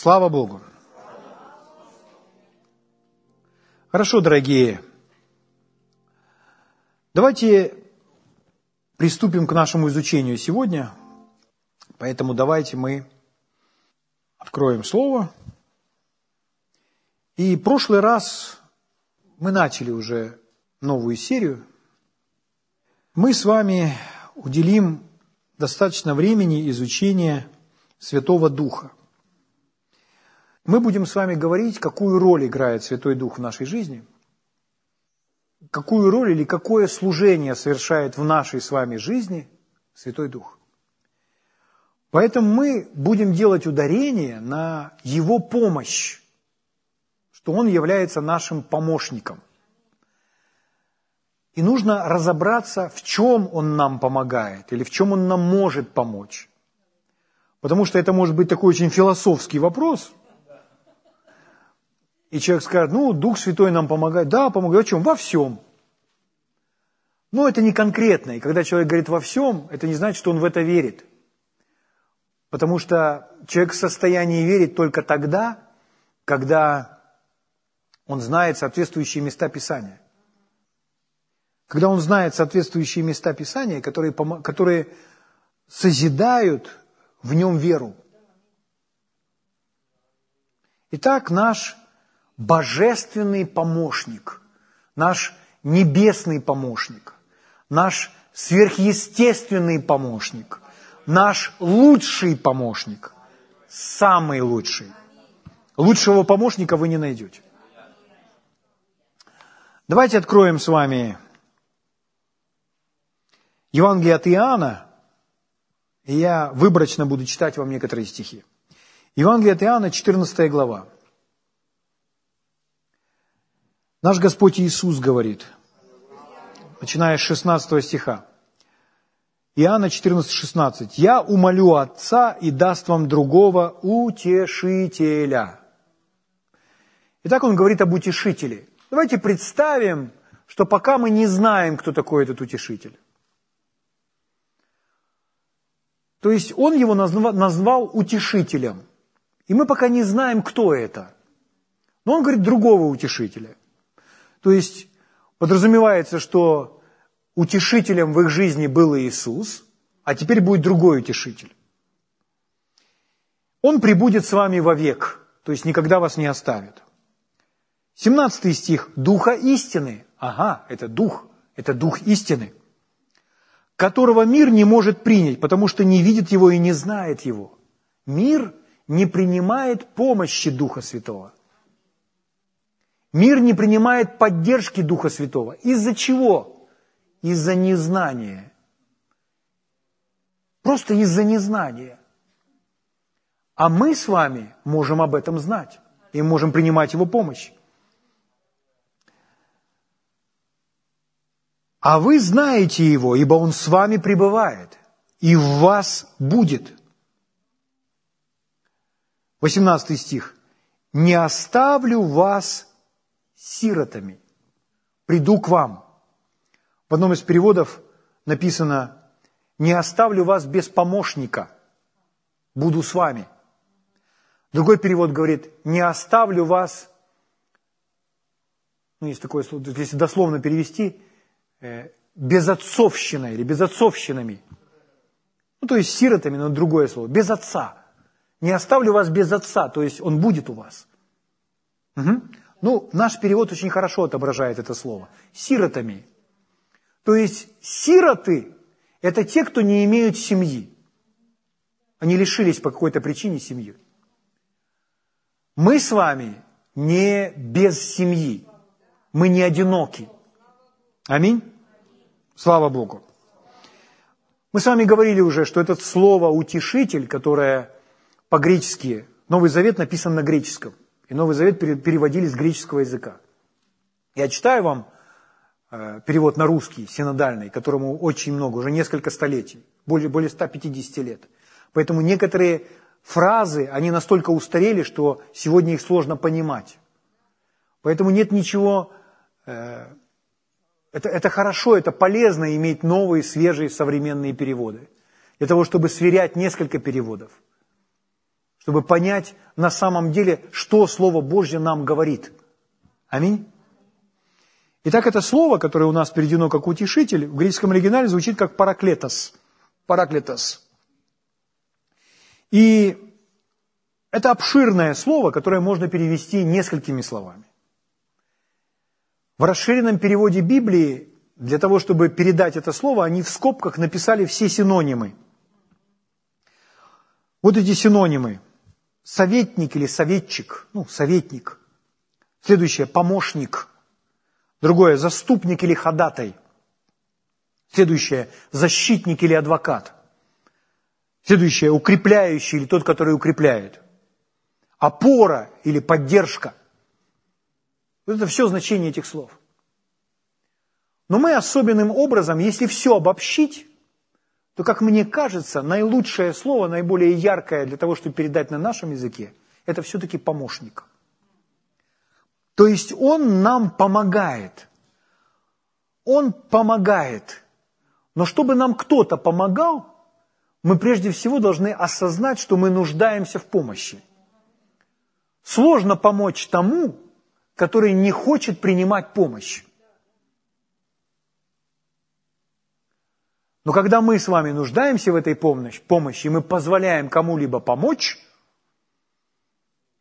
Слава Богу. Хорошо, дорогие. Давайте приступим к нашему изучению сегодня. Поэтому давайте мы откроем Слово. И прошлый раз мы начали уже новую серию. Мы с вами уделим достаточно времени изучения Святого Духа. Мы будем с вами говорить, какую роль играет Святой Дух в нашей жизни, какую роль или какое служение совершает в нашей с вами жизни Святой Дух. Поэтому мы будем делать ударение на Его помощь, что Он является нашим помощником. И нужно разобраться, в чем Он нам помогает или в чем Он нам может помочь. Потому что это может быть такой очень философский вопрос – и человек скажет, ну, Дух Святой нам помогает. Да, помогает. В чем? Во всем. Но это не конкретно. И когда человек говорит во всем, это не значит, что он в это верит. Потому что человек в состоянии верить только тогда, когда он знает соответствующие места Писания. Когда он знает соответствующие места Писания, которые, которые созидают в нем веру. Итак, наш божественный помощник, наш небесный помощник, наш сверхъестественный помощник, наш лучший помощник, самый лучший. Лучшего помощника вы не найдете. Давайте откроем с вами Евангелие от Иоанна, и я выборочно буду читать вам некоторые стихи. Евангелие от Иоанна, 14 глава. Наш Господь Иисус говорит, начиная с 16 стиха, Иоанна 14, 16. «Я умолю Отца и даст вам другого утешителя». Итак, он говорит об утешителе. Давайте представим, что пока мы не знаем, кто такой этот утешитель. То есть он его назвал, назвал утешителем. И мы пока не знаем, кто это. Но он говорит другого утешителя – то есть подразумевается, что утешителем в их жизни был Иисус, а теперь будет другой утешитель. Он прибудет с вами вовек, то есть никогда вас не оставит. 17 стих. Духа истины. Ага, это дух, это дух истины, которого мир не может принять, потому что не видит его и не знает его. Мир не принимает помощи Духа Святого. Мир не принимает поддержки Духа Святого. Из-за чего? Из-за незнания. Просто из-за незнания. А мы с вами можем об этом знать и можем принимать Его помощь. А вы знаете Его, ибо Он с вами пребывает и в вас будет. 18 стих. «Не оставлю вас сиротами. Приду к вам. В одном из переводов написано, не оставлю вас без помощника, буду с вами. Другой перевод говорит, не оставлю вас, ну, есть такое слово, если дословно перевести, э, безотцовщиной или безотцовщинами. Ну, то есть сиротами, но другое слово, без отца. Не оставлю вас без отца, то есть он будет у вас. Угу. Ну, наш перевод очень хорошо отображает это слово. Сиротами. То есть сироты – это те, кто не имеют семьи. Они лишились по какой-то причине семьи. Мы с вами не без семьи. Мы не одиноки. Аминь. Слава Богу. Мы с вами говорили уже, что это слово «утешитель», которое по-гречески, Новый Завет написан на греческом – и Новый Завет переводили с греческого языка. Я читаю вам э, перевод на русский, синодальный, которому очень много, уже несколько столетий, более, более 150 лет. Поэтому некоторые фразы, они настолько устарели, что сегодня их сложно понимать. Поэтому нет ничего... Э, это, это хорошо, это полезно иметь новые, свежие, современные переводы. Для того, чтобы сверять несколько переводов – чтобы понять на самом деле, что Слово Божье нам говорит. Аминь. Итак, это слово, которое у нас переведено как утешитель, в греческом оригинале звучит как параклетос. Параклетос. И это обширное слово, которое можно перевести несколькими словами. В расширенном переводе Библии для того, чтобы передать это слово, они в скобках написали все синонимы. Вот эти синонимы. Советник или советчик, ну, советник. Следующее – помощник. Другое – заступник или ходатай. Следующее – защитник или адвокат. Следующее – укрепляющий или тот, который укрепляет. Опора или поддержка. Вот это все значение этих слов. Но мы особенным образом, если все обобщить, то, как мне кажется, наилучшее слово, наиболее яркое для того, чтобы передать на нашем языке, это все-таки помощник. То есть он нам помогает. Он помогает. Но чтобы нам кто-то помогал, мы прежде всего должны осознать, что мы нуждаемся в помощи. Сложно помочь тому, который не хочет принимать помощь. Но когда мы с вами нуждаемся в этой помощи, и мы позволяем кому-либо помочь,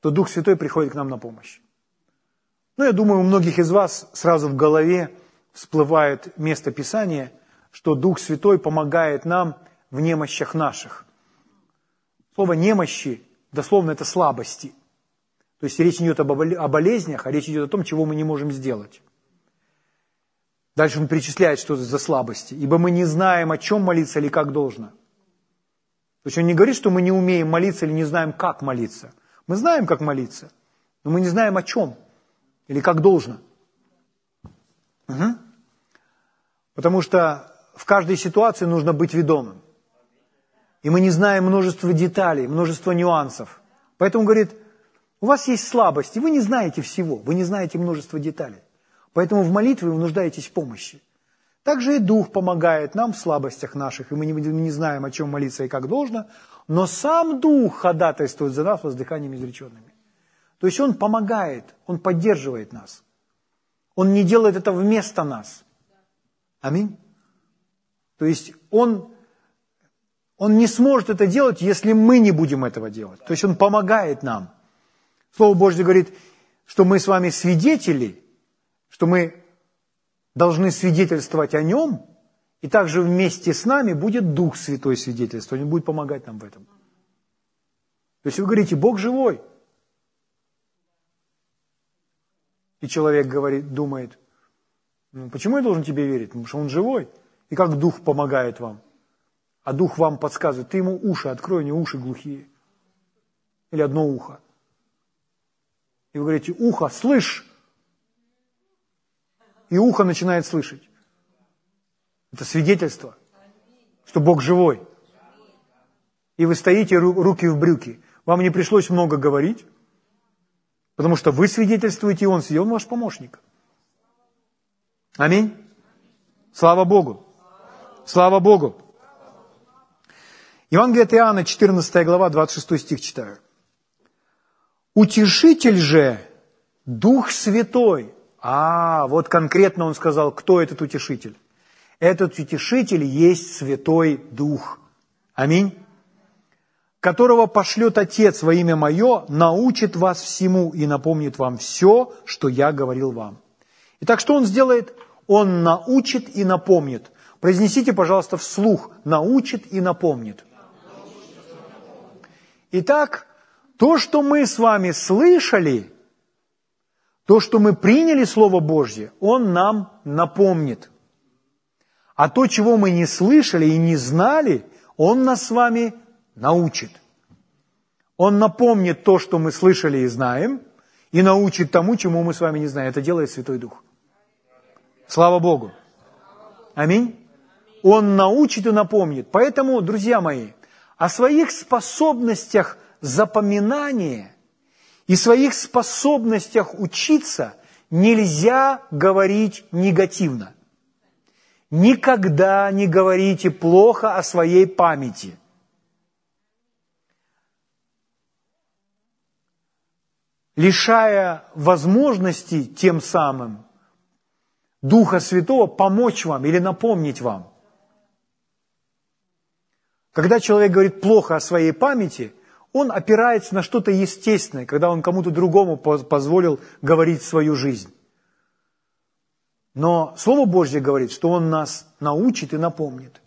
то Дух Святой приходит к нам на помощь. Ну, я думаю, у многих из вас сразу в голове всплывает место Писания, что Дух Святой помогает нам в немощах наших. Слово «немощи» дословно это слабости. То есть речь идет о болезнях, а речь идет о том, чего мы не можем сделать. Дальше он перечисляет, что это за слабости. Ибо мы не знаем, о чем молиться или как должно. То есть он не говорит, что мы не умеем молиться или не знаем, как молиться. Мы знаем, как молиться, но мы не знаем, о чем или как должно. Угу. Потому что в каждой ситуации нужно быть ведомым. И мы не знаем множество деталей, множество нюансов. Поэтому говорит, у вас есть слабости, вы не знаете всего, вы не знаете множество деталей. Поэтому в молитве вы нуждаетесь в помощи. Также и Дух помогает нам в слабостях наших, и мы не, не знаем, о чем молиться и как должно, но сам Дух ходатайствует за нас воздыханием изреченными. То есть Он помогает, Он поддерживает нас. Он не делает это вместо нас. Аминь. То есть Он, он не сможет это делать, если мы не будем этого делать. То есть Он помогает нам. Слово Божье говорит, что мы с вами свидетели – что мы должны свидетельствовать о Нем, и также вместе с нами будет Дух Святой свидетельствовать, Он будет помогать нам в этом. То есть вы говорите, Бог живой. И человек говорит, думает, ну, почему я должен тебе верить? Потому что он живой. И как Дух помогает вам? А Дух вам подсказывает, ты ему уши открой, не уши глухие. Или одно ухо. И вы говорите, ухо, слышь, и ухо начинает слышать. Это свидетельство, что Бог живой. И вы стоите руки в брюки. Вам не пришлось много говорить, потому что вы свидетельствуете, и Он, и Он ваш помощник. Аминь. Слава Богу. Слава Богу. Евангелие от Иоанна, 14 глава, 26 стих читаю. «Утешитель же, Дух Святой, а, вот конкретно он сказал, кто этот утешитель. Этот утешитель есть Святой Дух. Аминь. Которого пошлет Отец во имя Мое, научит вас всему и напомнит вам все, что я говорил вам. Итак, что он сделает? Он научит и напомнит. Произнесите, пожалуйста, вслух. Научит и напомнит. Итак, то, что мы с вами слышали – то, что мы приняли Слово Божье, Он нам напомнит. А то, чего мы не слышали и не знали, Он нас с вами научит. Он напомнит то, что мы слышали и знаем, и научит тому, чему мы с вами не знаем. Это делает Святой Дух. Слава Богу. Аминь. Он научит и напомнит. Поэтому, друзья мои, о своих способностях запоминания – и своих способностях учиться нельзя говорить негативно. Никогда не говорите плохо о своей памяти. лишая возможности тем самым Духа Святого помочь вам или напомнить вам. Когда человек говорит плохо о своей памяти, он опирается на что-то естественное, когда он кому-то другому позволил говорить свою жизнь. Но Слово Божье говорит, что Он нас научит и напомнит.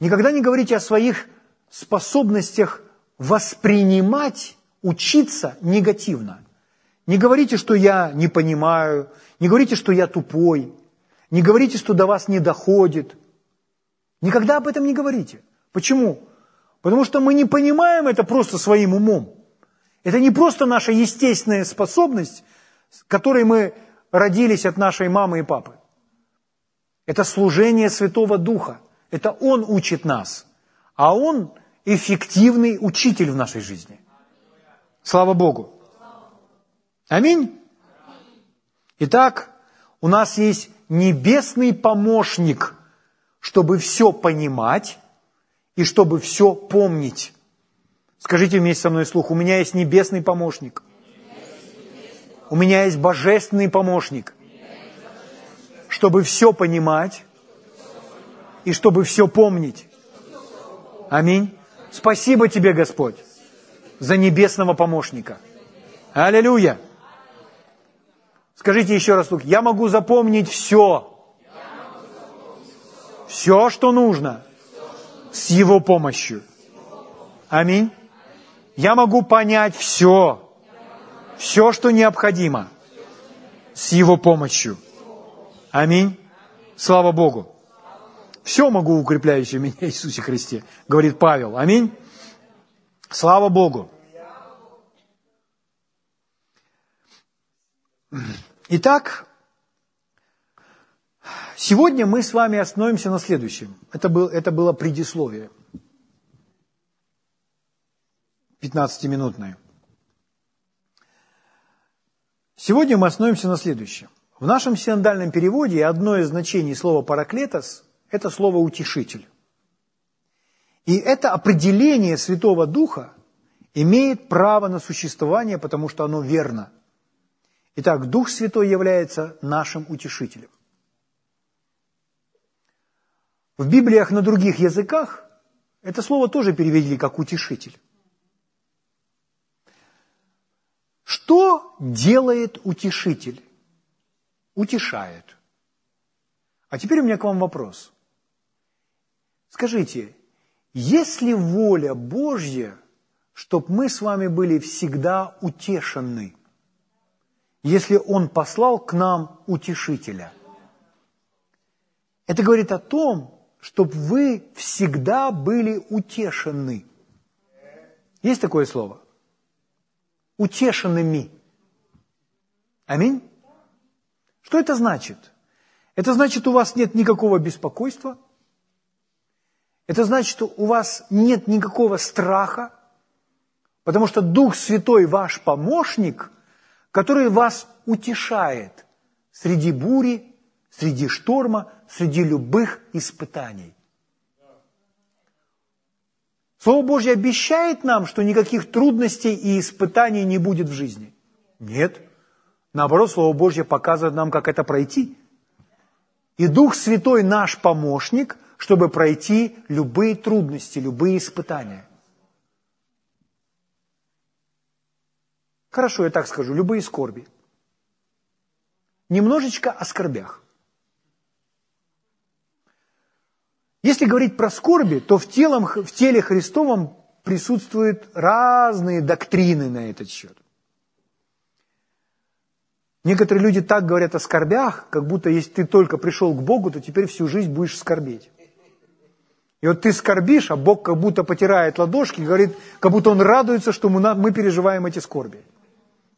Никогда не говорите о своих способностях воспринимать, учиться негативно. Не говорите, что я не понимаю, не говорите, что я тупой, не говорите, что до вас не доходит. Никогда об этом не говорите. Почему? Потому что мы не понимаем это просто своим умом. Это не просто наша естественная способность, которой мы родились от нашей мамы и папы. Это служение Святого Духа. Это Он учит нас. А Он эффективный учитель в нашей жизни. Слава Богу. Аминь. Итак, у нас есть небесный помощник, чтобы все понимать и чтобы все помнить. Скажите вместе со мной слух, у меня есть небесный помощник. У меня есть божественный помощник, чтобы все понимать и чтобы все помнить. Аминь. Спасибо тебе, Господь, за небесного помощника. Аллилуйя. Скажите еще раз, я могу запомнить все. Все, что нужно, с Его помощью. Аминь. Я могу понять все, все, что необходимо, с Его помощью. Аминь. Слава Богу. Все могу укрепляющее меня Иисусе Христе, говорит Павел. Аминь. Слава Богу. Итак, сегодня мы с вами остановимся на следующем. Это, был, это было предисловие. 15-минутное. Сегодня мы остановимся на следующем. В нашем синодальном переводе одно из значений слова «параклетос» – это слово «утешитель». И это определение Святого Духа имеет право на существование, потому что оно верно. Итак, Дух Святой является нашим утешителем. В Библиях на других языках это слово тоже перевели как утешитель. Что делает утешитель? Утешает. А теперь у меня к вам вопрос. Скажите, есть ли воля Божья, чтобы мы с вами были всегда утешены, если Он послал к нам утешителя? Это говорит о том, чтобы вы всегда были утешены. Есть такое слово? утешенными. Аминь. Что это значит? Это значит, у вас нет никакого беспокойства. Это значит, у вас нет никакого страха, потому что Дух Святой ваш помощник, который вас утешает среди бури, среди шторма, среди любых испытаний. Слово Божье обещает нам, что никаких трудностей и испытаний не будет в жизни. Нет. Наоборот, Слово Божье показывает нам, как это пройти. И Дух Святой наш помощник, чтобы пройти любые трудности, любые испытания. Хорошо, я так скажу, любые скорби. Немножечко о скорбях. Если говорить про скорби, то в, телом, в теле Христовом присутствуют разные доктрины на этот счет. Некоторые люди так говорят о скорбях, как будто если ты только пришел к Богу, то теперь всю жизнь будешь скорбеть. И вот ты скорбишь, а Бог как будто потирает ладошки, говорит, как будто Он радуется, что мы, мы переживаем эти скорби.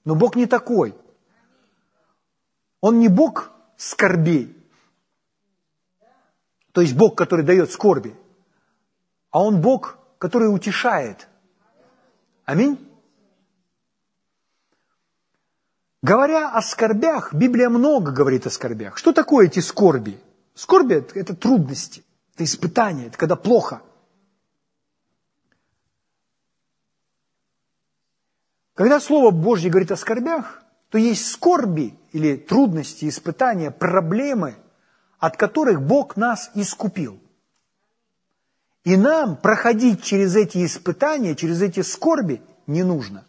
Но Бог не такой. Он не Бог скорбей то есть Бог, который дает скорби, а Он Бог, который утешает. Аминь. Говоря о скорбях, Библия много говорит о скорбях. Что такое эти скорби? Скорби – это трудности, это испытания, это когда плохо. Когда Слово Божье говорит о скорбях, то есть скорби или трудности, испытания, проблемы, от которых Бог нас искупил. И нам проходить через эти испытания, через эти скорби не нужно.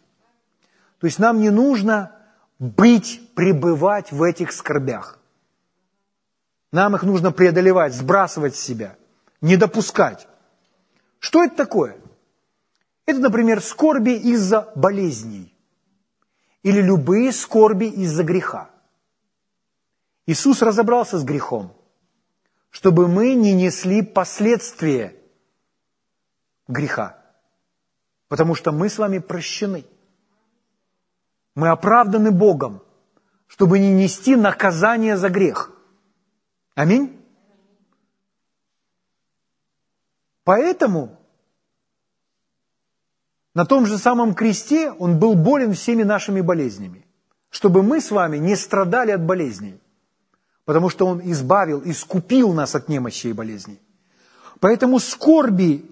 То есть нам не нужно быть, пребывать в этих скорбях. Нам их нужно преодолевать, сбрасывать с себя, не допускать. Что это такое? Это, например, скорби из-за болезней или любые скорби из-за греха. Иисус разобрался с грехом, чтобы мы не несли последствия греха, потому что мы с вами прощены. Мы оправданы Богом, чтобы не нести наказание за грех. Аминь. Поэтому на том же самом кресте Он был болен всеми нашими болезнями, чтобы мы с вами не страдали от болезней, потому что Он избавил, искупил нас от немощи и болезней. Поэтому скорби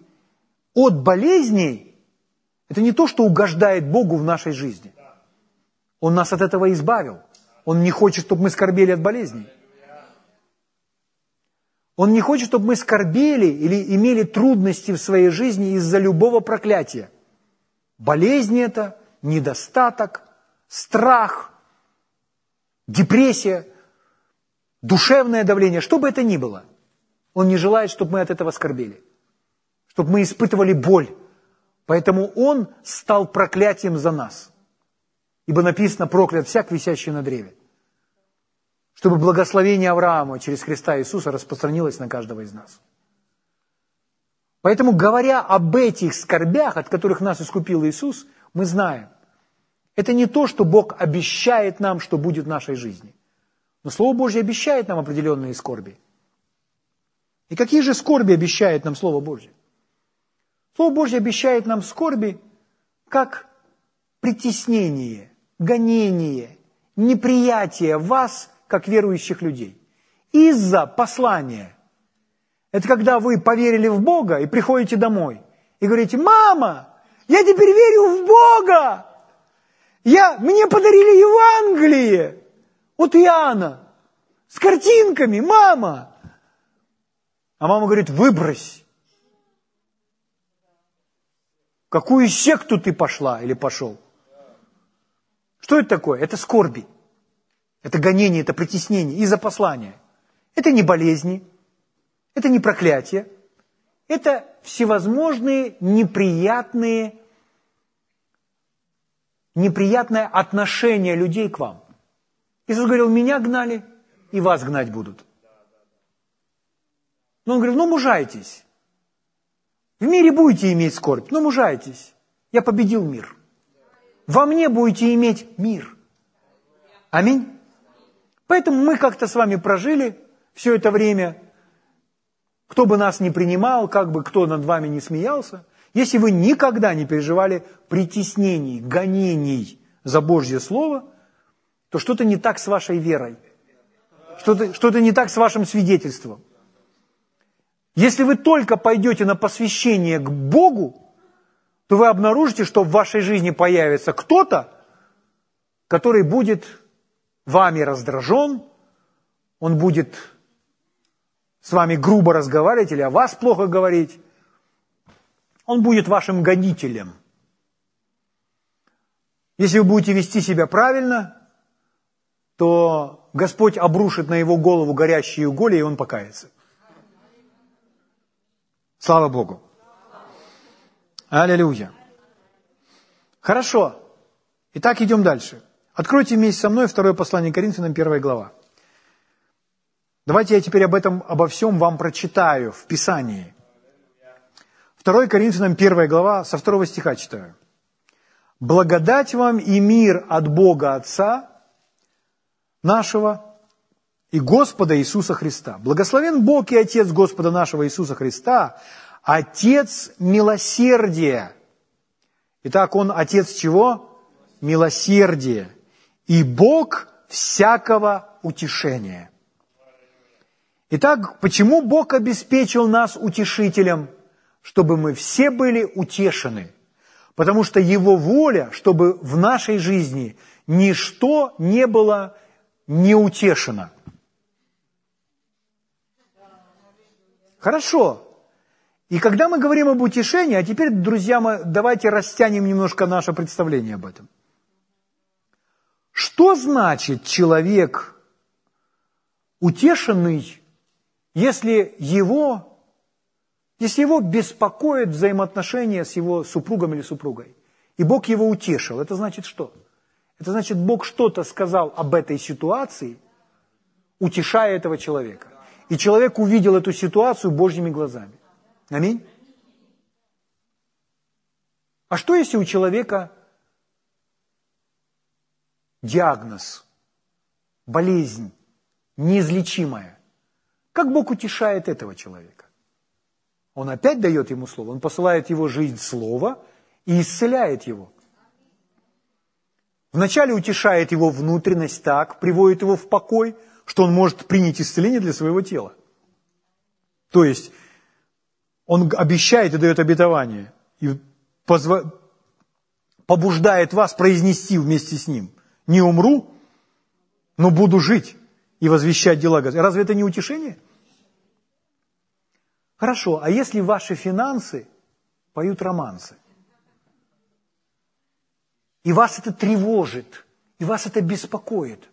от болезней – это не то, что угождает Богу в нашей жизни. Он нас от этого избавил. Он не хочет, чтобы мы скорбели от болезней. Он не хочет, чтобы мы скорбели или имели трудности в своей жизни из-за любого проклятия. Болезнь это, недостаток, страх, депрессия, душевное давление, что бы это ни было. Он не желает, чтобы мы от этого скорбели, чтобы мы испытывали боль. Поэтому Он стал проклятием за нас. Ибо написано проклят всяк, висящий на древе. Чтобы благословение Авраама через Христа Иисуса распространилось на каждого из нас. Поэтому, говоря об этих скорбях, от которых нас искупил Иисус, мы знаем, это не то, что Бог обещает нам, что будет в нашей жизни. Но Слово Божье обещает нам определенные скорби. И какие же скорби обещает нам Слово Божье? Слово Божье обещает нам скорби, как притеснение, гонение, неприятие вас, как верующих людей, из-за послания, это когда вы поверили в Бога и приходите домой и говорите, мама, я теперь верю в Бога. Я, мне подарили Евангелие от Иоанна с картинками, мама. А мама говорит, выбрось. Какую секту ты пошла или пошел? Что это такое? Это скорби. Это гонение, это притеснение из-за послания. Это не болезни, это не проклятие, это всевозможные неприятные, неприятное отношение людей к вам. Иисус говорил, меня гнали, и вас гнать будут. Но он говорил, ну мужайтесь. В мире будете иметь скорбь, но мужайтесь. Я победил мир. Во мне будете иметь мир. Аминь. Поэтому мы как-то с вами прожили все это время – кто бы нас не принимал, как бы кто над вами не смеялся, если вы никогда не переживали притеснений, гонений за Божье Слово, то что-то не так с вашей верой, что-то, что-то не так с вашим свидетельством. Если вы только пойдете на посвящение к Богу, то вы обнаружите, что в вашей жизни появится кто-то, который будет вами раздражен, он будет с вами грубо разговаривать или о вас плохо говорить, он будет вашим гонителем. Если вы будете вести себя правильно, то Господь обрушит на его голову горящие уголья, и он покается. Слава Богу. Аллилуйя. Хорошо. Итак, идем дальше. Откройте вместе со мной второе послание Коринфянам, первая глава. Давайте я теперь об этом, обо всем вам прочитаю в Писании. 2 Коринфянам 1 глава, со 2 стиха читаю. «Благодать вам и мир от Бога Отца нашего и Господа Иисуса Христа. Благословен Бог и Отец Господа нашего Иисуса Христа, Отец милосердия». Итак, Он Отец чего? Милосердия. И Бог всякого утешения – Итак, почему Бог обеспечил нас утешителем? Чтобы мы все были утешены. Потому что Его воля, чтобы в нашей жизни ничто не было неутешено. Хорошо. И когда мы говорим об утешении, а теперь, друзья мои, давайте растянем немножко наше представление об этом. Что значит человек утешенный, если его, если его беспокоит взаимоотношения с его супругом или супругой? И Бог его утешил. Это значит что? Это значит, Бог что-то сказал об этой ситуации, утешая этого человека. И человек увидел эту ситуацию Божьими глазами. Аминь. А что если у человека диагноз, болезнь неизлечимая? Как Бог утешает этого человека? Он опять дает ему слово, он посылает его жизнь слова и исцеляет его. Вначале утешает его внутренность так, приводит его в покой, что он может принять исцеление для своего тела. То есть он обещает и дает обетование, и позва... побуждает вас произнести вместе с ним. Не умру, но буду жить и возвещать дела Господа. Разве это не утешение? Хорошо, а если ваши финансы поют романсы? И вас это тревожит, и вас это беспокоит.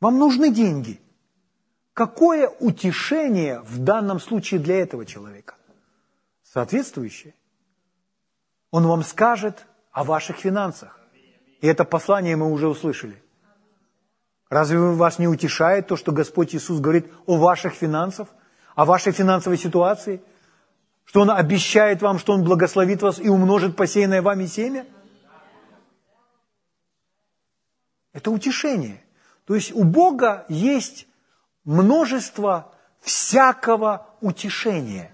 Вам нужны деньги. Какое утешение в данном случае для этого человека? Соответствующее. Он вам скажет о ваших финансах. И это послание мы уже услышали. Разве вас не утешает то, что Господь Иисус говорит о ваших финансах, о вашей финансовой ситуации – что Он обещает вам, что Он благословит вас и умножит посеянное вами семя? Это утешение. То есть у Бога есть множество всякого утешения,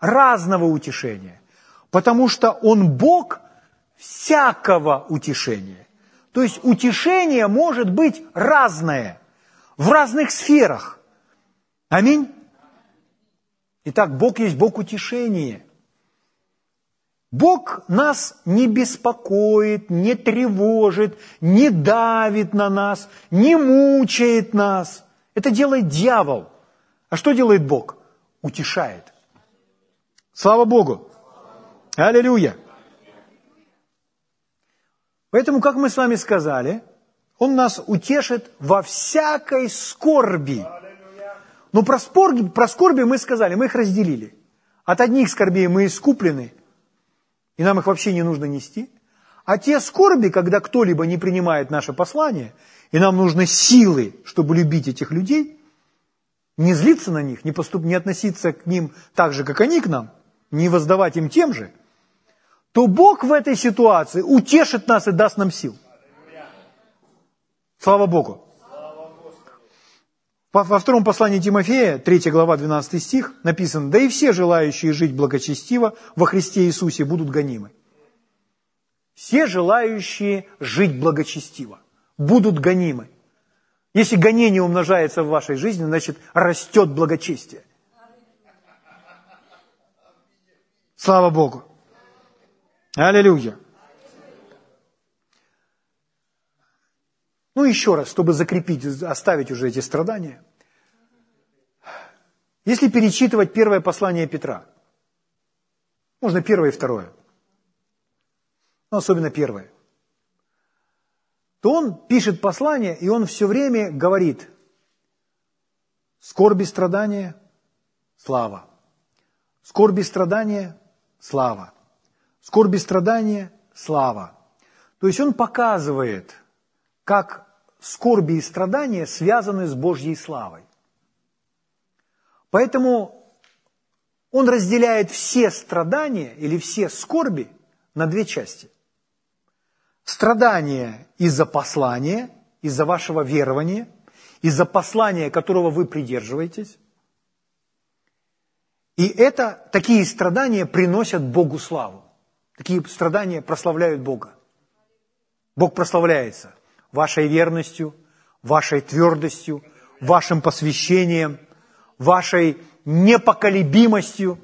разного утешения, потому что Он Бог всякого утешения. То есть утешение может быть разное в разных сферах. Аминь. Итак, Бог есть Бог утешения. Бог нас не беспокоит, не тревожит, не давит на нас, не мучает нас. Это делает дьявол. А что делает Бог? Утешает. Слава Богу! Аллилуйя! Поэтому, как мы с вами сказали, Он нас утешит во всякой скорби. Но про, спорги, про скорби мы сказали, мы их разделили. От одних скорбей мы искуплены, и нам их вообще не нужно нести. А те скорби, когда кто-либо не принимает наше послание, и нам нужны силы, чтобы любить этих людей, не злиться на них, не, поступ, не относиться к ним так же, как они к нам, не воздавать им тем же, то Бог в этой ситуации утешит нас и даст нам сил. Слава Богу. Во втором послании Тимофея, 3 глава, 12 стих, написано, «Да и все желающие жить благочестиво во Христе Иисусе будут гонимы». Все желающие жить благочестиво будут гонимы. Если гонение умножается в вашей жизни, значит, растет благочестие. Слава Богу. Аллилуйя. Ну, еще раз, чтобы закрепить, оставить уже эти страдания. Если перечитывать первое послание Петра, можно первое и второе, но особенно первое, то он пишет послание, и он все время говорит «скорби страдания – слава, скорби страдания – слава, скорби страдания – слава». То есть он показывает, как скорби и страдания связаны с Божьей славой. Поэтому он разделяет все страдания или все скорби на две части. Страдания из-за послания, из-за вашего верования, из-за послания, которого вы придерживаетесь. И это, такие страдания приносят Богу славу. Такие страдания прославляют Бога. Бог прославляется вашей верностью, вашей твердостью, вашим посвящением – вашей непоколебимостью.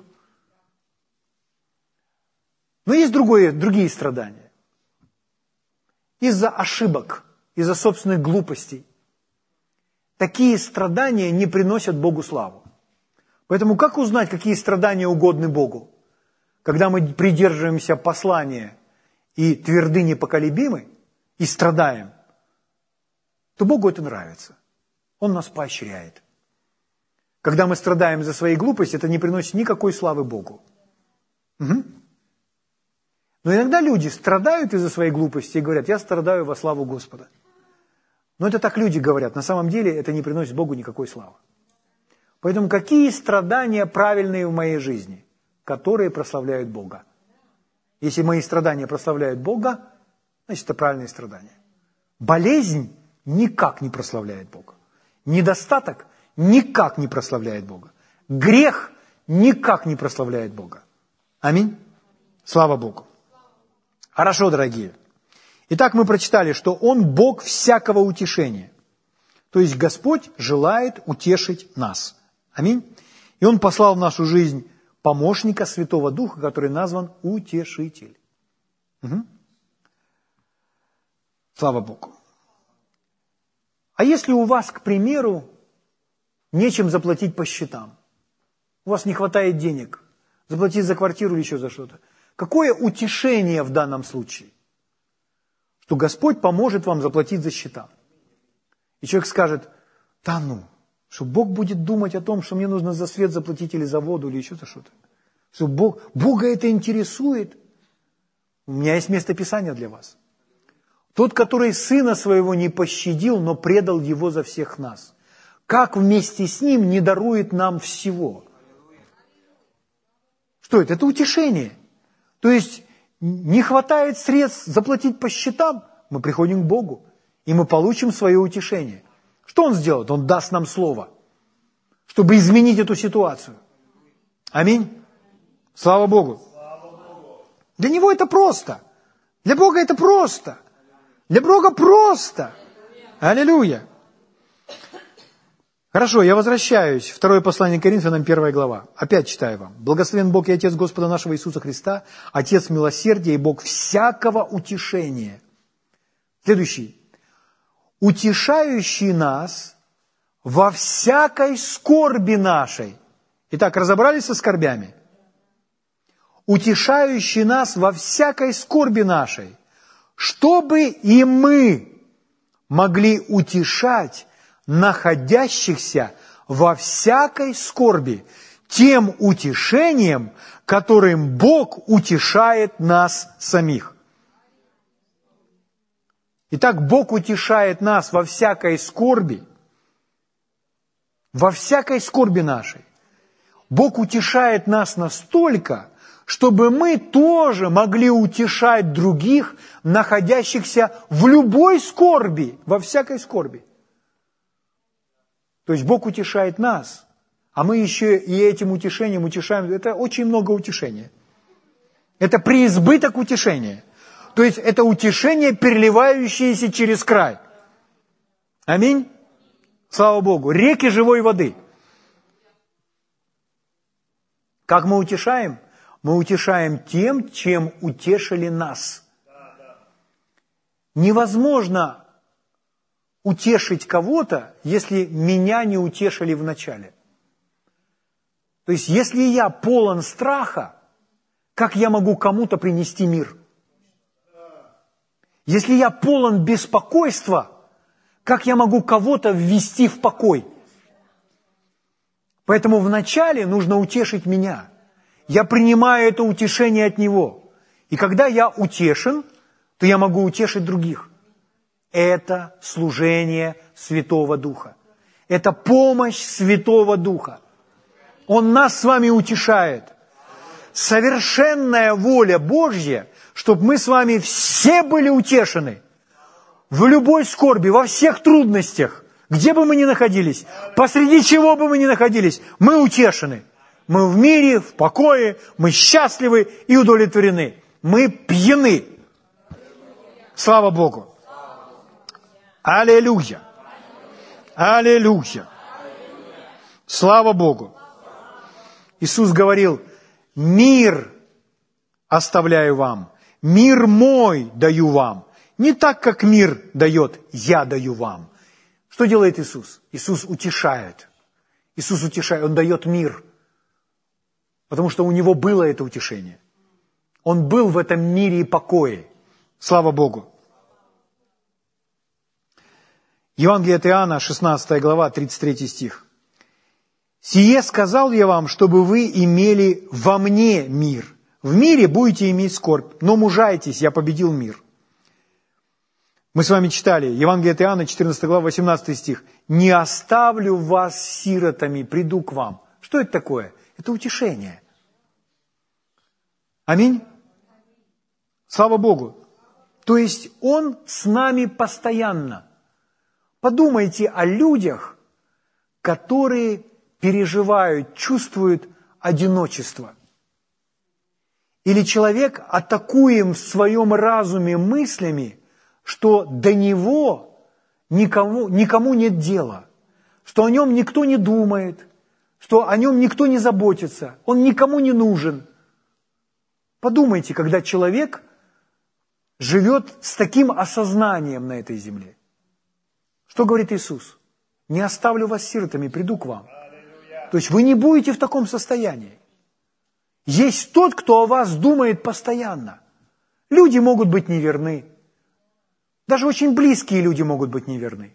Но есть другое, другие страдания. Из-за ошибок, из-за собственных глупостей. Такие страдания не приносят Богу славу. Поэтому как узнать, какие страдания угодны Богу? Когда мы придерживаемся послания и тверды непоколебимы, и страдаем, то Богу это нравится. Он нас поощряет. Когда мы страдаем за свои глупости, это не приносит никакой славы Богу. Угу. Но иногда люди страдают из-за своей глупости и говорят, я страдаю во славу Господа. Но это так люди говорят. На самом деле это не приносит Богу никакой славы. Поэтому какие страдания правильные в моей жизни, которые прославляют Бога? Если мои страдания прославляют Бога, значит это правильные страдания. Болезнь никак не прославляет Бога. Недостаток никак не прославляет Бога. Грех никак не прославляет Бога. Аминь. Слава Богу. Хорошо, дорогие. Итак, мы прочитали, что Он Бог всякого утешения. То есть Господь желает утешить нас. Аминь. И Он послал в нашу жизнь помощника Святого Духа, который назван Утешитель. Угу. Слава Богу. А если у вас, к примеру, нечем заплатить по счетам, у вас не хватает денег, заплатить за квартиру или еще за что-то, какое утешение в данном случае? Что Господь поможет вам заплатить за счета. И человек скажет, да ну, что Бог будет думать о том, что мне нужно за свет заплатить или за воду, или еще за что-то. Что Бог, Бога это интересует. У меня есть место Писания для вас. Тот, который сына своего не пощадил, но предал его за всех нас. Как вместе с ним не дарует нам всего? Что это? Это утешение. То есть не хватает средств заплатить по счетам, мы приходим к Богу, и мы получим свое утешение. Что Он сделает? Он даст нам слово, чтобы изменить эту ситуацию. Аминь. Слава Богу. Для Него это просто. Для Бога это просто. Для Бога просто. Аллилуйя. Хорошо, я возвращаюсь. Второе послание Коринфянам, первая глава. Опять читаю вам. Благословен Бог и Отец Господа нашего Иисуса Христа, Отец милосердия и Бог всякого утешения. Следующий. Утешающий нас во всякой скорби нашей. Итак, разобрались со скорбями? Утешающий нас во всякой скорби нашей, чтобы и мы могли утешать находящихся во всякой скорби тем утешением, которым Бог утешает нас самих. Итак, Бог утешает нас во всякой скорби, во всякой скорби нашей. Бог утешает нас настолько, чтобы мы тоже могли утешать других, находящихся в любой скорби, во всякой скорби. То есть Бог утешает нас, а мы еще и этим утешением утешаем. Это очень много утешения. Это преизбыток утешения. То есть это утешение, переливающееся через край. Аминь. Слава Богу. Реки живой воды. Как мы утешаем? Мы утешаем тем, чем утешили нас. Невозможно утешить кого-то, если меня не утешили вначале. То есть, если я полон страха, как я могу кому-то принести мир? Если я полон беспокойства, как я могу кого-то ввести в покой? Поэтому вначале нужно утешить меня. Я принимаю это утешение от Него. И когда я утешен, то я могу утешить других. Это служение Святого Духа. Это помощь Святого Духа. Он нас с вами утешает. Совершенная воля Божья, чтобы мы с вами все были утешены в любой скорби, во всех трудностях, где бы мы ни находились, посреди чего бы мы ни находились, мы утешены. Мы в мире, в покое, мы счастливы и удовлетворены. Мы пьяны. Слава Богу. Аллилуйя! Аллилуйя! Слава Богу! Иисус говорил, мир оставляю вам, мир мой даю вам. Не так, как мир дает, я даю вам. Что делает Иисус? Иисус утешает. Иисус утешает, Он дает мир. Потому что у Него было это утешение. Он был в этом мире и покое. Слава Богу. Евангелие от Иоанна, 16 глава, 33 стих. «Сие сказал я вам, чтобы вы имели во мне мир. В мире будете иметь скорбь, но мужайтесь, я победил мир». Мы с вами читали Евангелие от Иоанна, 14 глава, 18 стих. «Не оставлю вас сиротами, приду к вам». Что это такое? Это утешение. Аминь. Слава Богу. То есть Он с нами постоянно. Подумайте о людях, которые переживают, чувствуют одиночество. Или человек атакуем в своем разуме мыслями, что до него никому, никому нет дела, что о нем никто не думает, что о нем никто не заботится, он никому не нужен. Подумайте, когда человек живет с таким осознанием на этой земле. Что говорит Иисус? Не оставлю вас сиротами, приду к вам. То есть вы не будете в таком состоянии. Есть тот, кто о вас думает постоянно. Люди могут быть неверны. Даже очень близкие люди могут быть неверны.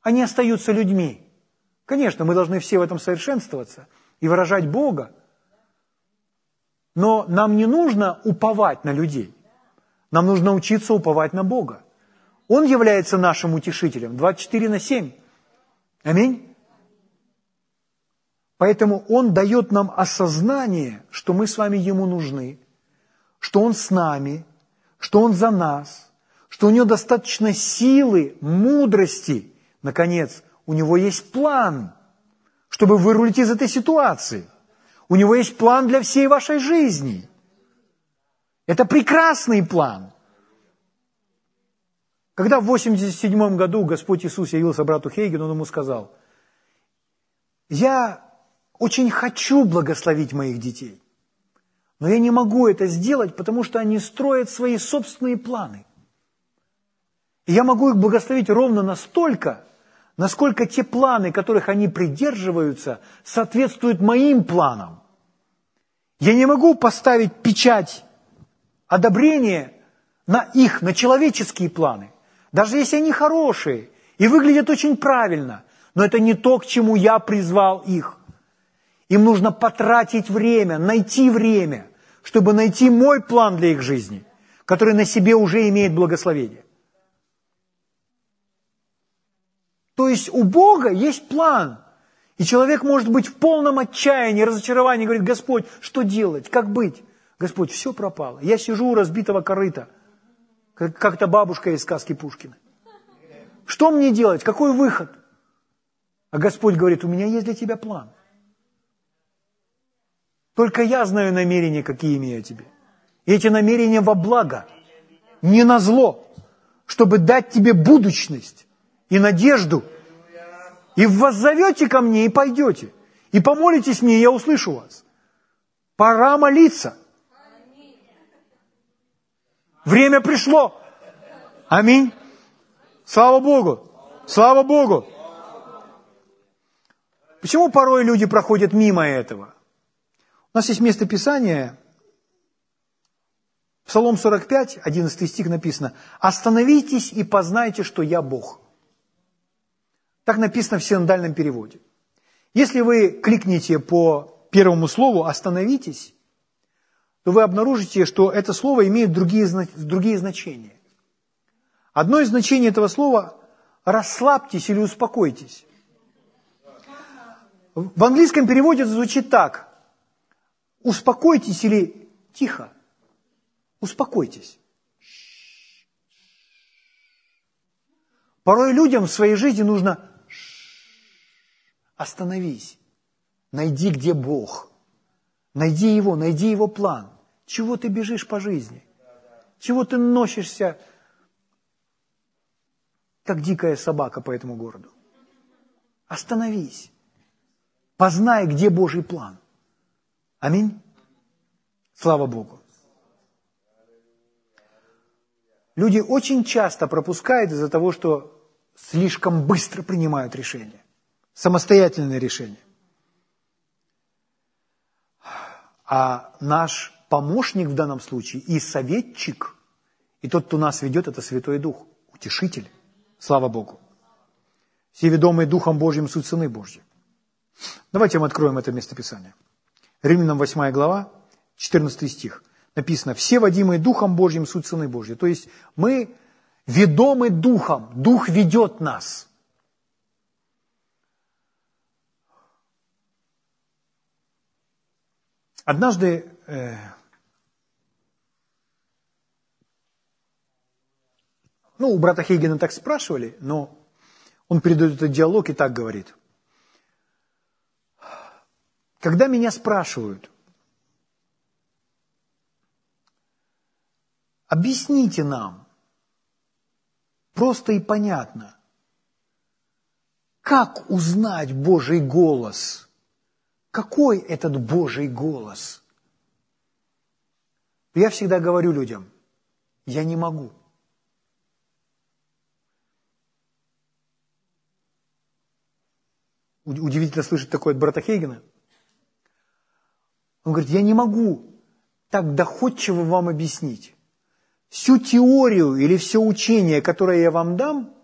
Они остаются людьми. Конечно, мы должны все в этом совершенствоваться и выражать Бога. Но нам не нужно уповать на людей. Нам нужно учиться уповать на Бога. Он является нашим утешителем 24 на 7. Аминь. Поэтому Он дает нам осознание, что мы с вами Ему нужны, что Он с нами, что Он за нас, что у Него достаточно силы, мудрости. Наконец, у Него есть план, чтобы вырулить из этой ситуации. У Него есть план для всей вашей жизни. Это прекрасный план. Когда в 87 году Господь Иисус явился брату Хейгену, Он ему сказал, я очень хочу благословить моих детей, но я не могу это сделать, потому что они строят свои собственные планы. И я могу их благословить ровно настолько, насколько те планы, которых они придерживаются, соответствуют моим планам. Я не могу поставить печать одобрения на их, на человеческие планы. Даже если они хорошие и выглядят очень правильно, но это не то, к чему я призвал их. Им нужно потратить время, найти время, чтобы найти мой план для их жизни, который на себе уже имеет благословение. То есть у Бога есть план. И человек может быть в полном отчаянии, разочаровании, говорит, Господь, что делать, как быть? Господь, все пропало. Я сижу у разбитого корыта – как то бабушка из сказки Пушкина. Что мне делать? Какой выход? А Господь говорит, у меня есть для тебя план. Только я знаю намерения, какие имею тебе. И эти намерения во благо, не на зло, чтобы дать тебе будущность и надежду. И воззовете ко мне и пойдете. И помолитесь мне, и я услышу вас. Пора молиться – Время пришло. Аминь. Слава Богу. Слава Богу. Почему порой люди проходят мимо этого? У нас есть место Писания, Псалом 45, 11 стих написано, «Остановитесь и познайте, что я Бог». Так написано в синодальном переводе. Если вы кликнете по первому слову «остановитесь», то вы обнаружите, что это слово имеет другие, другие значения. Одно из значений этого слова – расслабьтесь или успокойтесь. В английском переводе звучит так. Успокойтесь или тихо. Успокойтесь. Порой людям в своей жизни нужно остановись, найди, где Бог, найди Его, найди Его план. Чего ты бежишь по жизни? Чего ты носишься, как дикая собака по этому городу? Остановись. Познай, где Божий план. Аминь. Слава Богу. люди очень часто пропускают из-за того, что слишком быстро принимают решения, самостоятельные решения. А наш помощник в данном случае и советчик, и тот, кто нас ведет, это Святой Дух, утешитель. Слава Богу. Все ведомые Духом Божьим суть Сыны Божьи. Давайте мы откроем это местописание. Римлянам 8 глава, 14 стих. Написано, все водимые Духом Божьим суть Сыны Божьи. То есть мы ведомы Духом, Дух ведет нас. Однажды э, ну, у брата Хейгена так спрашивали, но он передает этот диалог и так говорит. Когда меня спрашивают, объясните нам, просто и понятно, как узнать Божий голос? Какой этот Божий голос? Я всегда говорю людям, я не могу – Удивительно слышать такое от брата Хейгена. Он говорит, я не могу так доходчиво вам объяснить. Всю теорию или все учение, которое я вам дам,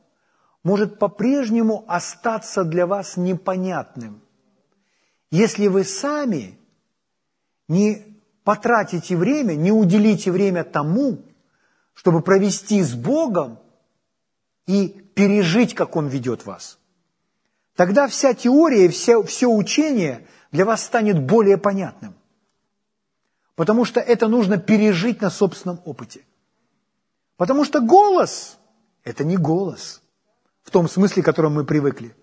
может по-прежнему остаться для вас непонятным, если вы сами не потратите время, не уделите время тому, чтобы провести с Богом и пережить, как Он ведет вас. Тогда вся теория, все, все учение для вас станет более понятным. Потому что это нужно пережить на собственном опыте. Потому что голос – это не голос в том смысле, к которому мы привыкли.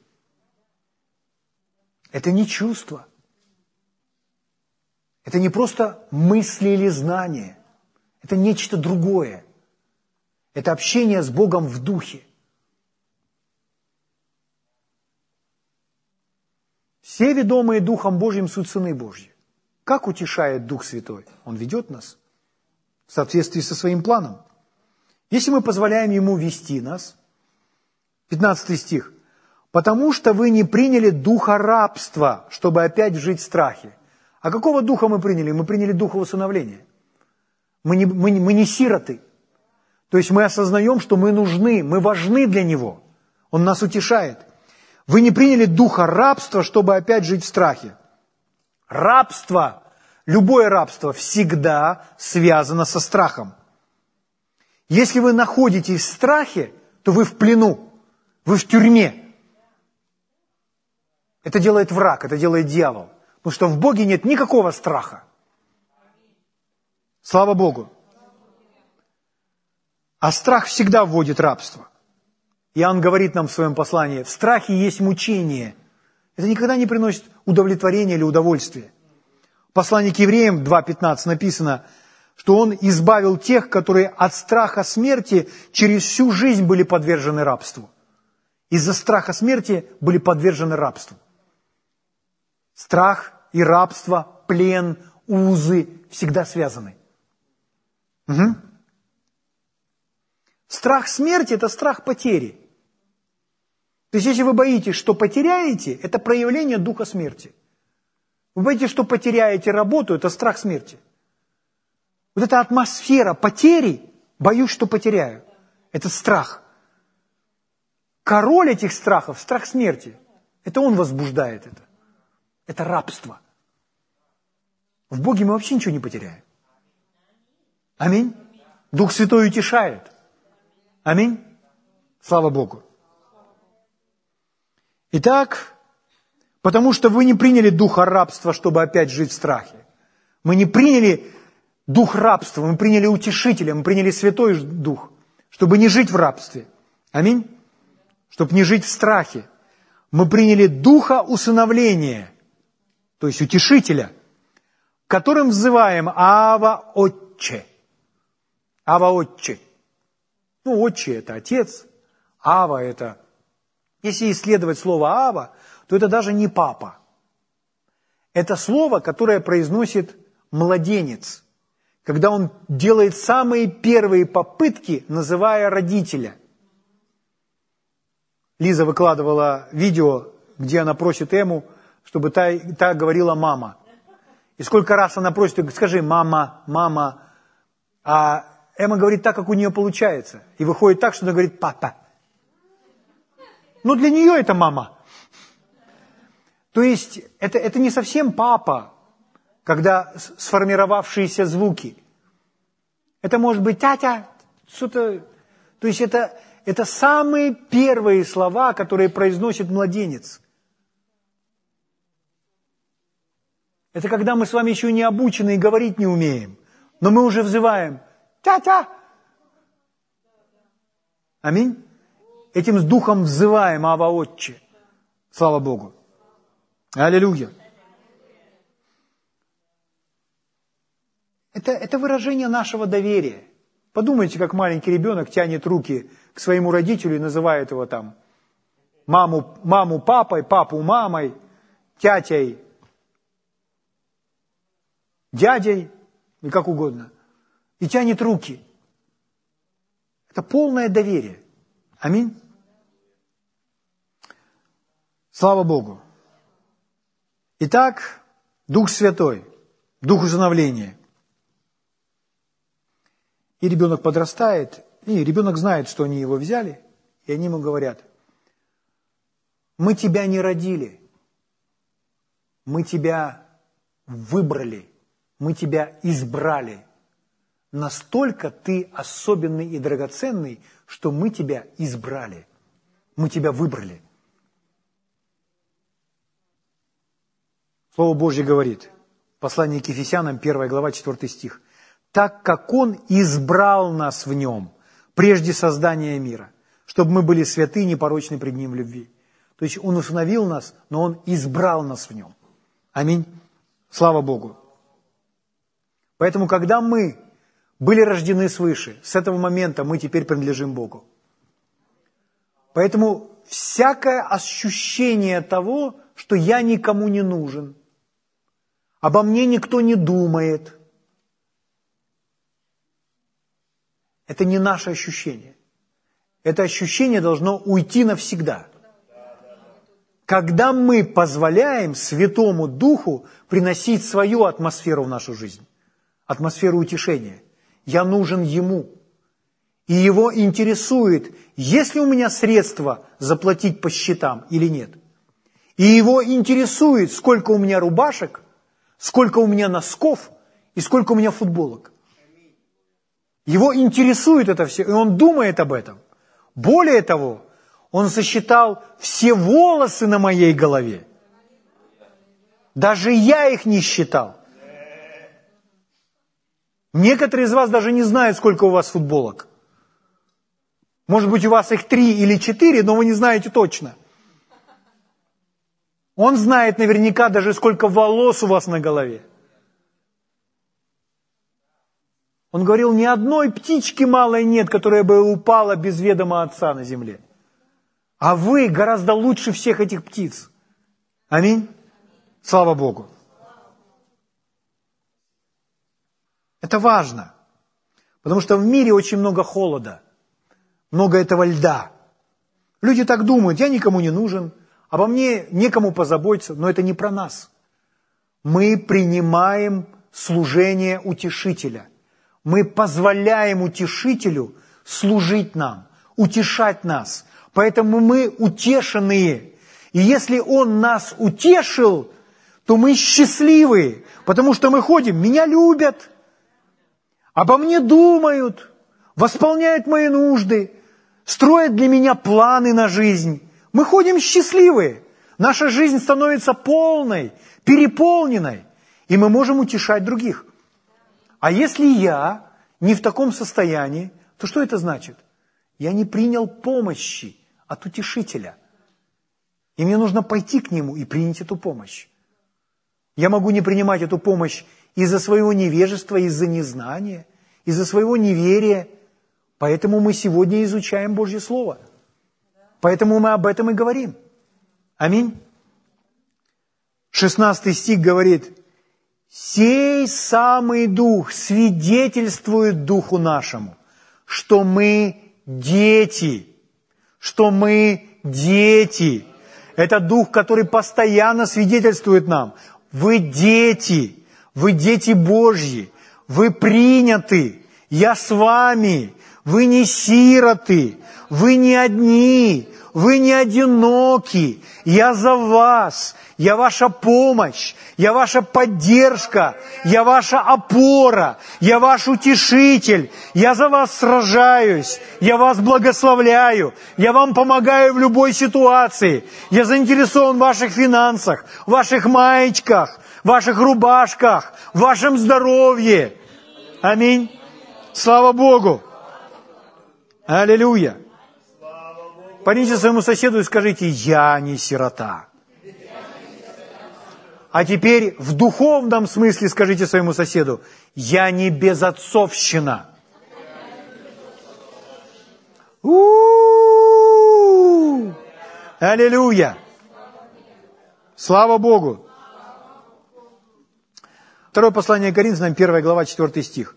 Это не чувство. Это не просто мысли или знания. Это нечто другое. Это общение с Богом в духе. Все ведомые Духом Божьим суть Сыны Божьи. Как утешает Дух Святой? Он ведет нас в соответствии со своим планом. Если мы позволяем Ему вести нас, 15 стих, «Потому что вы не приняли духа рабства, чтобы опять жить в страхе». А какого духа мы приняли? Мы приняли духа усыновления. Мы не, мы, мы не сироты. То есть мы осознаем, что мы нужны, мы важны для Него. Он нас утешает. Вы не приняли духа рабства, чтобы опять жить в страхе. Рабство, любое рабство всегда связано со страхом. Если вы находитесь в страхе, то вы в плену, вы в тюрьме. Это делает враг, это делает дьявол. Потому что в Боге нет никакого страха. Слава Богу. А страх всегда вводит рабство. Иоанн говорит нам в своем послании, в страхе есть мучение. Это никогда не приносит удовлетворения или удовольствия. В послании к евреям 2.15 написано, что Он избавил тех, которые от страха смерти через всю жизнь были подвержены рабству. Из-за страха смерти были подвержены рабству. Страх и рабство, плен, узы всегда связаны. Угу. Страх смерти – это страх потери. То есть, если вы боитесь, что потеряете, это проявление духа смерти. Вы боитесь, что потеряете работу, это страх смерти. Вот эта атмосфера потери, боюсь, что потеряю, это страх. Король этих страхов – страх смерти. Это он возбуждает это. Это рабство. В Боге мы вообще ничего не потеряем. Аминь. Дух Святой утешает. Аминь. Слава Богу. Итак, потому что вы не приняли духа рабства, чтобы опять жить в страхе. Мы не приняли дух рабства, мы приняли утешителя, мы приняли святой дух, чтобы не жить в рабстве. Аминь. Чтобы не жить в страхе. Мы приняли духа усыновления, то есть утешителя, которым взываем Ава Отче. Ава Отче. Ну, Отче – это отец, Ава – это если исследовать слово «ава», то это даже не папа. Это слово, которое произносит младенец, когда он делает самые первые попытки, называя родителя. Лиза выкладывала видео, где она просит Эму, чтобы та, та говорила «мама». И сколько раз она просит, скажи «мама, мама». А Эмма говорит так, как у нее получается. И выходит так, что она говорит «папа». Но для нее это мама. То есть это, это не совсем папа, когда сформировавшиеся звуки. Это может быть тятя, что-то... То есть это, это самые первые слова, которые произносит младенец. Это когда мы с вами еще не обучены и говорить не умеем, но мы уже взываем «тятя». Аминь. Этим с духом взываем Ава Отче. Слава Богу. Аллилуйя. Это, это выражение нашего доверия. Подумайте, как маленький ребенок тянет руки к своему родителю и называет его там маму, маму папой, папу мамой, тятей, дядей и как угодно. И тянет руки. Это полное доверие. Аминь. Слава Богу. Итак, Дух Святой, Дух усыновления. И ребенок подрастает, и ребенок знает, что они его взяли, и они ему говорят, мы тебя не родили, мы тебя выбрали, мы тебя избрали. Настолько ты особенный и драгоценный, что мы тебя избрали, мы тебя выбрали. Слово Божье говорит, послание к Ефесянам, 1 глава, 4 стих так как Он избрал нас в Нем прежде создания мира, чтобы мы были святы и непорочны пред Ним в любви. То есть Он установил нас, но Он избрал нас в Нем. Аминь. Слава Богу. Поэтому, когда мы были рождены свыше, с этого момента мы теперь принадлежим Богу. Поэтому всякое ощущение того, что я никому не нужен, обо мне никто не думает – Это не наше ощущение. Это ощущение должно уйти навсегда. Когда мы позволяем Святому Духу приносить свою атмосферу в нашу жизнь, атмосферу утешения. Я нужен Ему. И Его интересует, есть ли у меня средства заплатить по счетам или нет. И Его интересует, сколько у меня рубашек, сколько у меня носков и сколько у меня футболок. Его интересует это все, и он думает об этом. Более того, он сосчитал все волосы на моей голове. Даже я их не считал. Некоторые из вас даже не знают, сколько у вас футболок. Может быть, у вас их три или четыре, но вы не знаете точно. Он знает наверняка даже, сколько волос у вас на голове. Он говорил, ни одной птички малой нет, которая бы упала без ведома Отца на земле. А вы гораздо лучше всех этих птиц. Аминь. Слава Богу. Это важно. Потому что в мире очень много холода, много этого льда. Люди так думают, я никому не нужен, обо мне некому позаботиться, но это не про нас. Мы принимаем служение утешителя – мы позволяем утешителю служить нам, утешать нас. Поэтому мы утешенные. И если он нас утешил, то мы счастливые, потому что мы ходим, меня любят, обо мне думают, восполняют мои нужды, строят для меня планы на жизнь. Мы ходим счастливые. Наша жизнь становится полной, переполненной, и мы можем утешать других. А если я не в таком состоянии, то что это значит? Я не принял помощи от утешителя. И мне нужно пойти к нему и принять эту помощь. Я могу не принимать эту помощь из-за своего невежества, из-за незнания, из-за своего неверия. Поэтому мы сегодня изучаем Божье Слово. Поэтому мы об этом и говорим. Аминь. 16 стих говорит, Сей самый Дух свидетельствует Духу нашему, что мы дети, что мы дети. Это Дух, который постоянно свидетельствует нам. Вы дети, вы дети Божьи, вы приняты, я с вами, вы не сироты, вы не одни, вы не одиноки, я за вас, я ваша помощь, я ваша поддержка, я ваша опора, я ваш утешитель, я за вас сражаюсь, я вас благословляю, я вам помогаю в любой ситуации, я заинтересован в ваших финансах, в ваших маечках, в ваших рубашках, в вашем здоровье. Аминь. Слава Богу. Аллилуйя. Поднимите своему соседу и скажите, я не сирота. А теперь в духовном смысле скажите своему соседу, я не безотцовщина. У-у-у! Аллилуйя! Слава Богу! Второе послание Коринфянам, 1 глава, 4 стих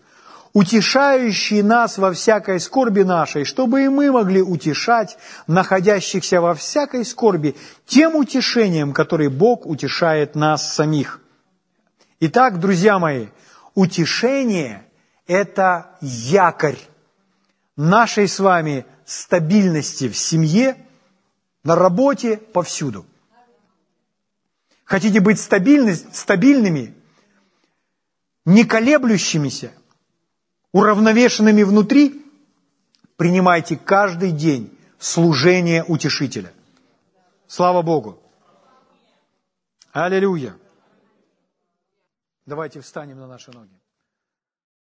утешающий нас во всякой скорби нашей, чтобы и мы могли утешать находящихся во всякой скорби тем утешением, который Бог утешает нас самих. Итак, друзья мои, утешение – это якорь нашей с вами стабильности в семье, на работе, повсюду. Хотите быть стабильными, не колеблющимися – уравновешенными внутри, принимайте каждый день служение утешителя. Слава Богу! Аллилуйя! Давайте встанем на наши ноги.